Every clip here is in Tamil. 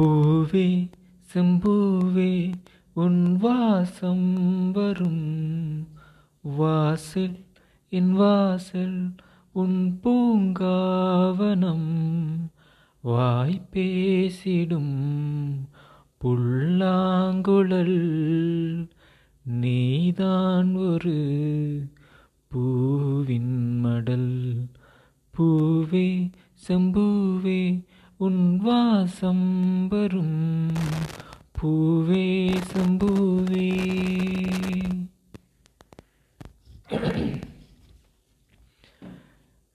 பூவே செம்பூவே உன் வாசம் வரும். வாசல் என் வாசல் உன் பூங்காவனம். வாய் பேசிடும் புல்லாங்குழல் நீதான் ஒரு பூவின் மடல். பூவே செம்பூவே உன் வாசம் வரும். பூவே சம்பூவே.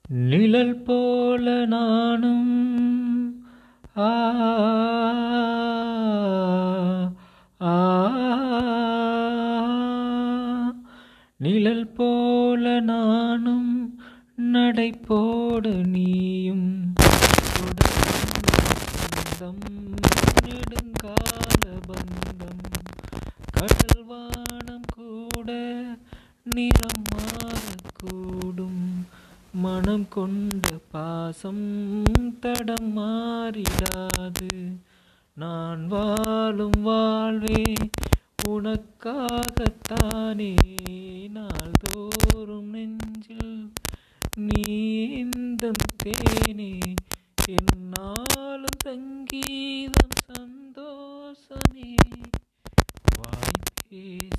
நிழல் போல நானும். ஆ நிழல் போல நானும். நடை போட நீயும். பந்தம் நெடுங்கால பந்தம் கடல் வானம் கூட நிறம் மாறக்கூடும் மனம் கொண்ட பாசம் தடம் மாறிடாது. நான் வாழும் வாழ்வே உனக்காகத்தானே நாள்தோறும் நெஞ்சில் நீ இந்த தேனே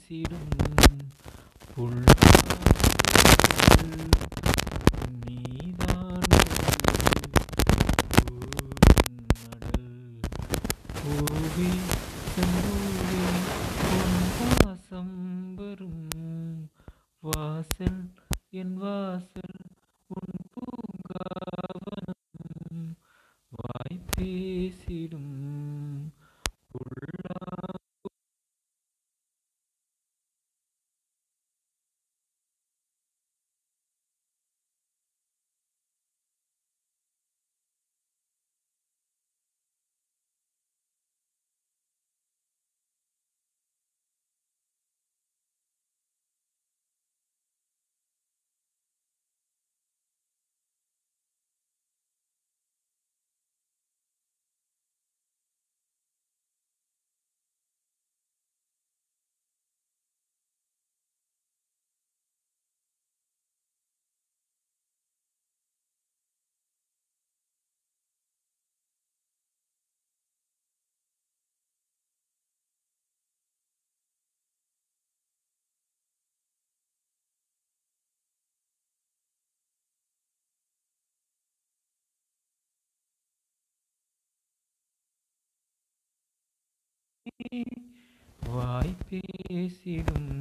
பேசிடும் நீதான் பூவின் மடல் பூவே வாசம் வரும். வாசல் என் வாசல் உன் பூங்காவனம் வாய் பேசிடும் புல்லா வாய் பேசிடும்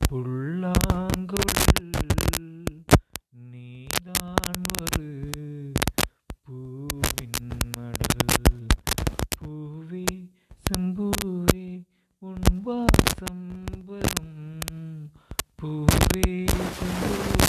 புல்லாங்குழல் நீதான் ஒரு பூவின் மடல். பூவே செம்பூவே உன் வாசம் வரும். பூவே செம்பூவே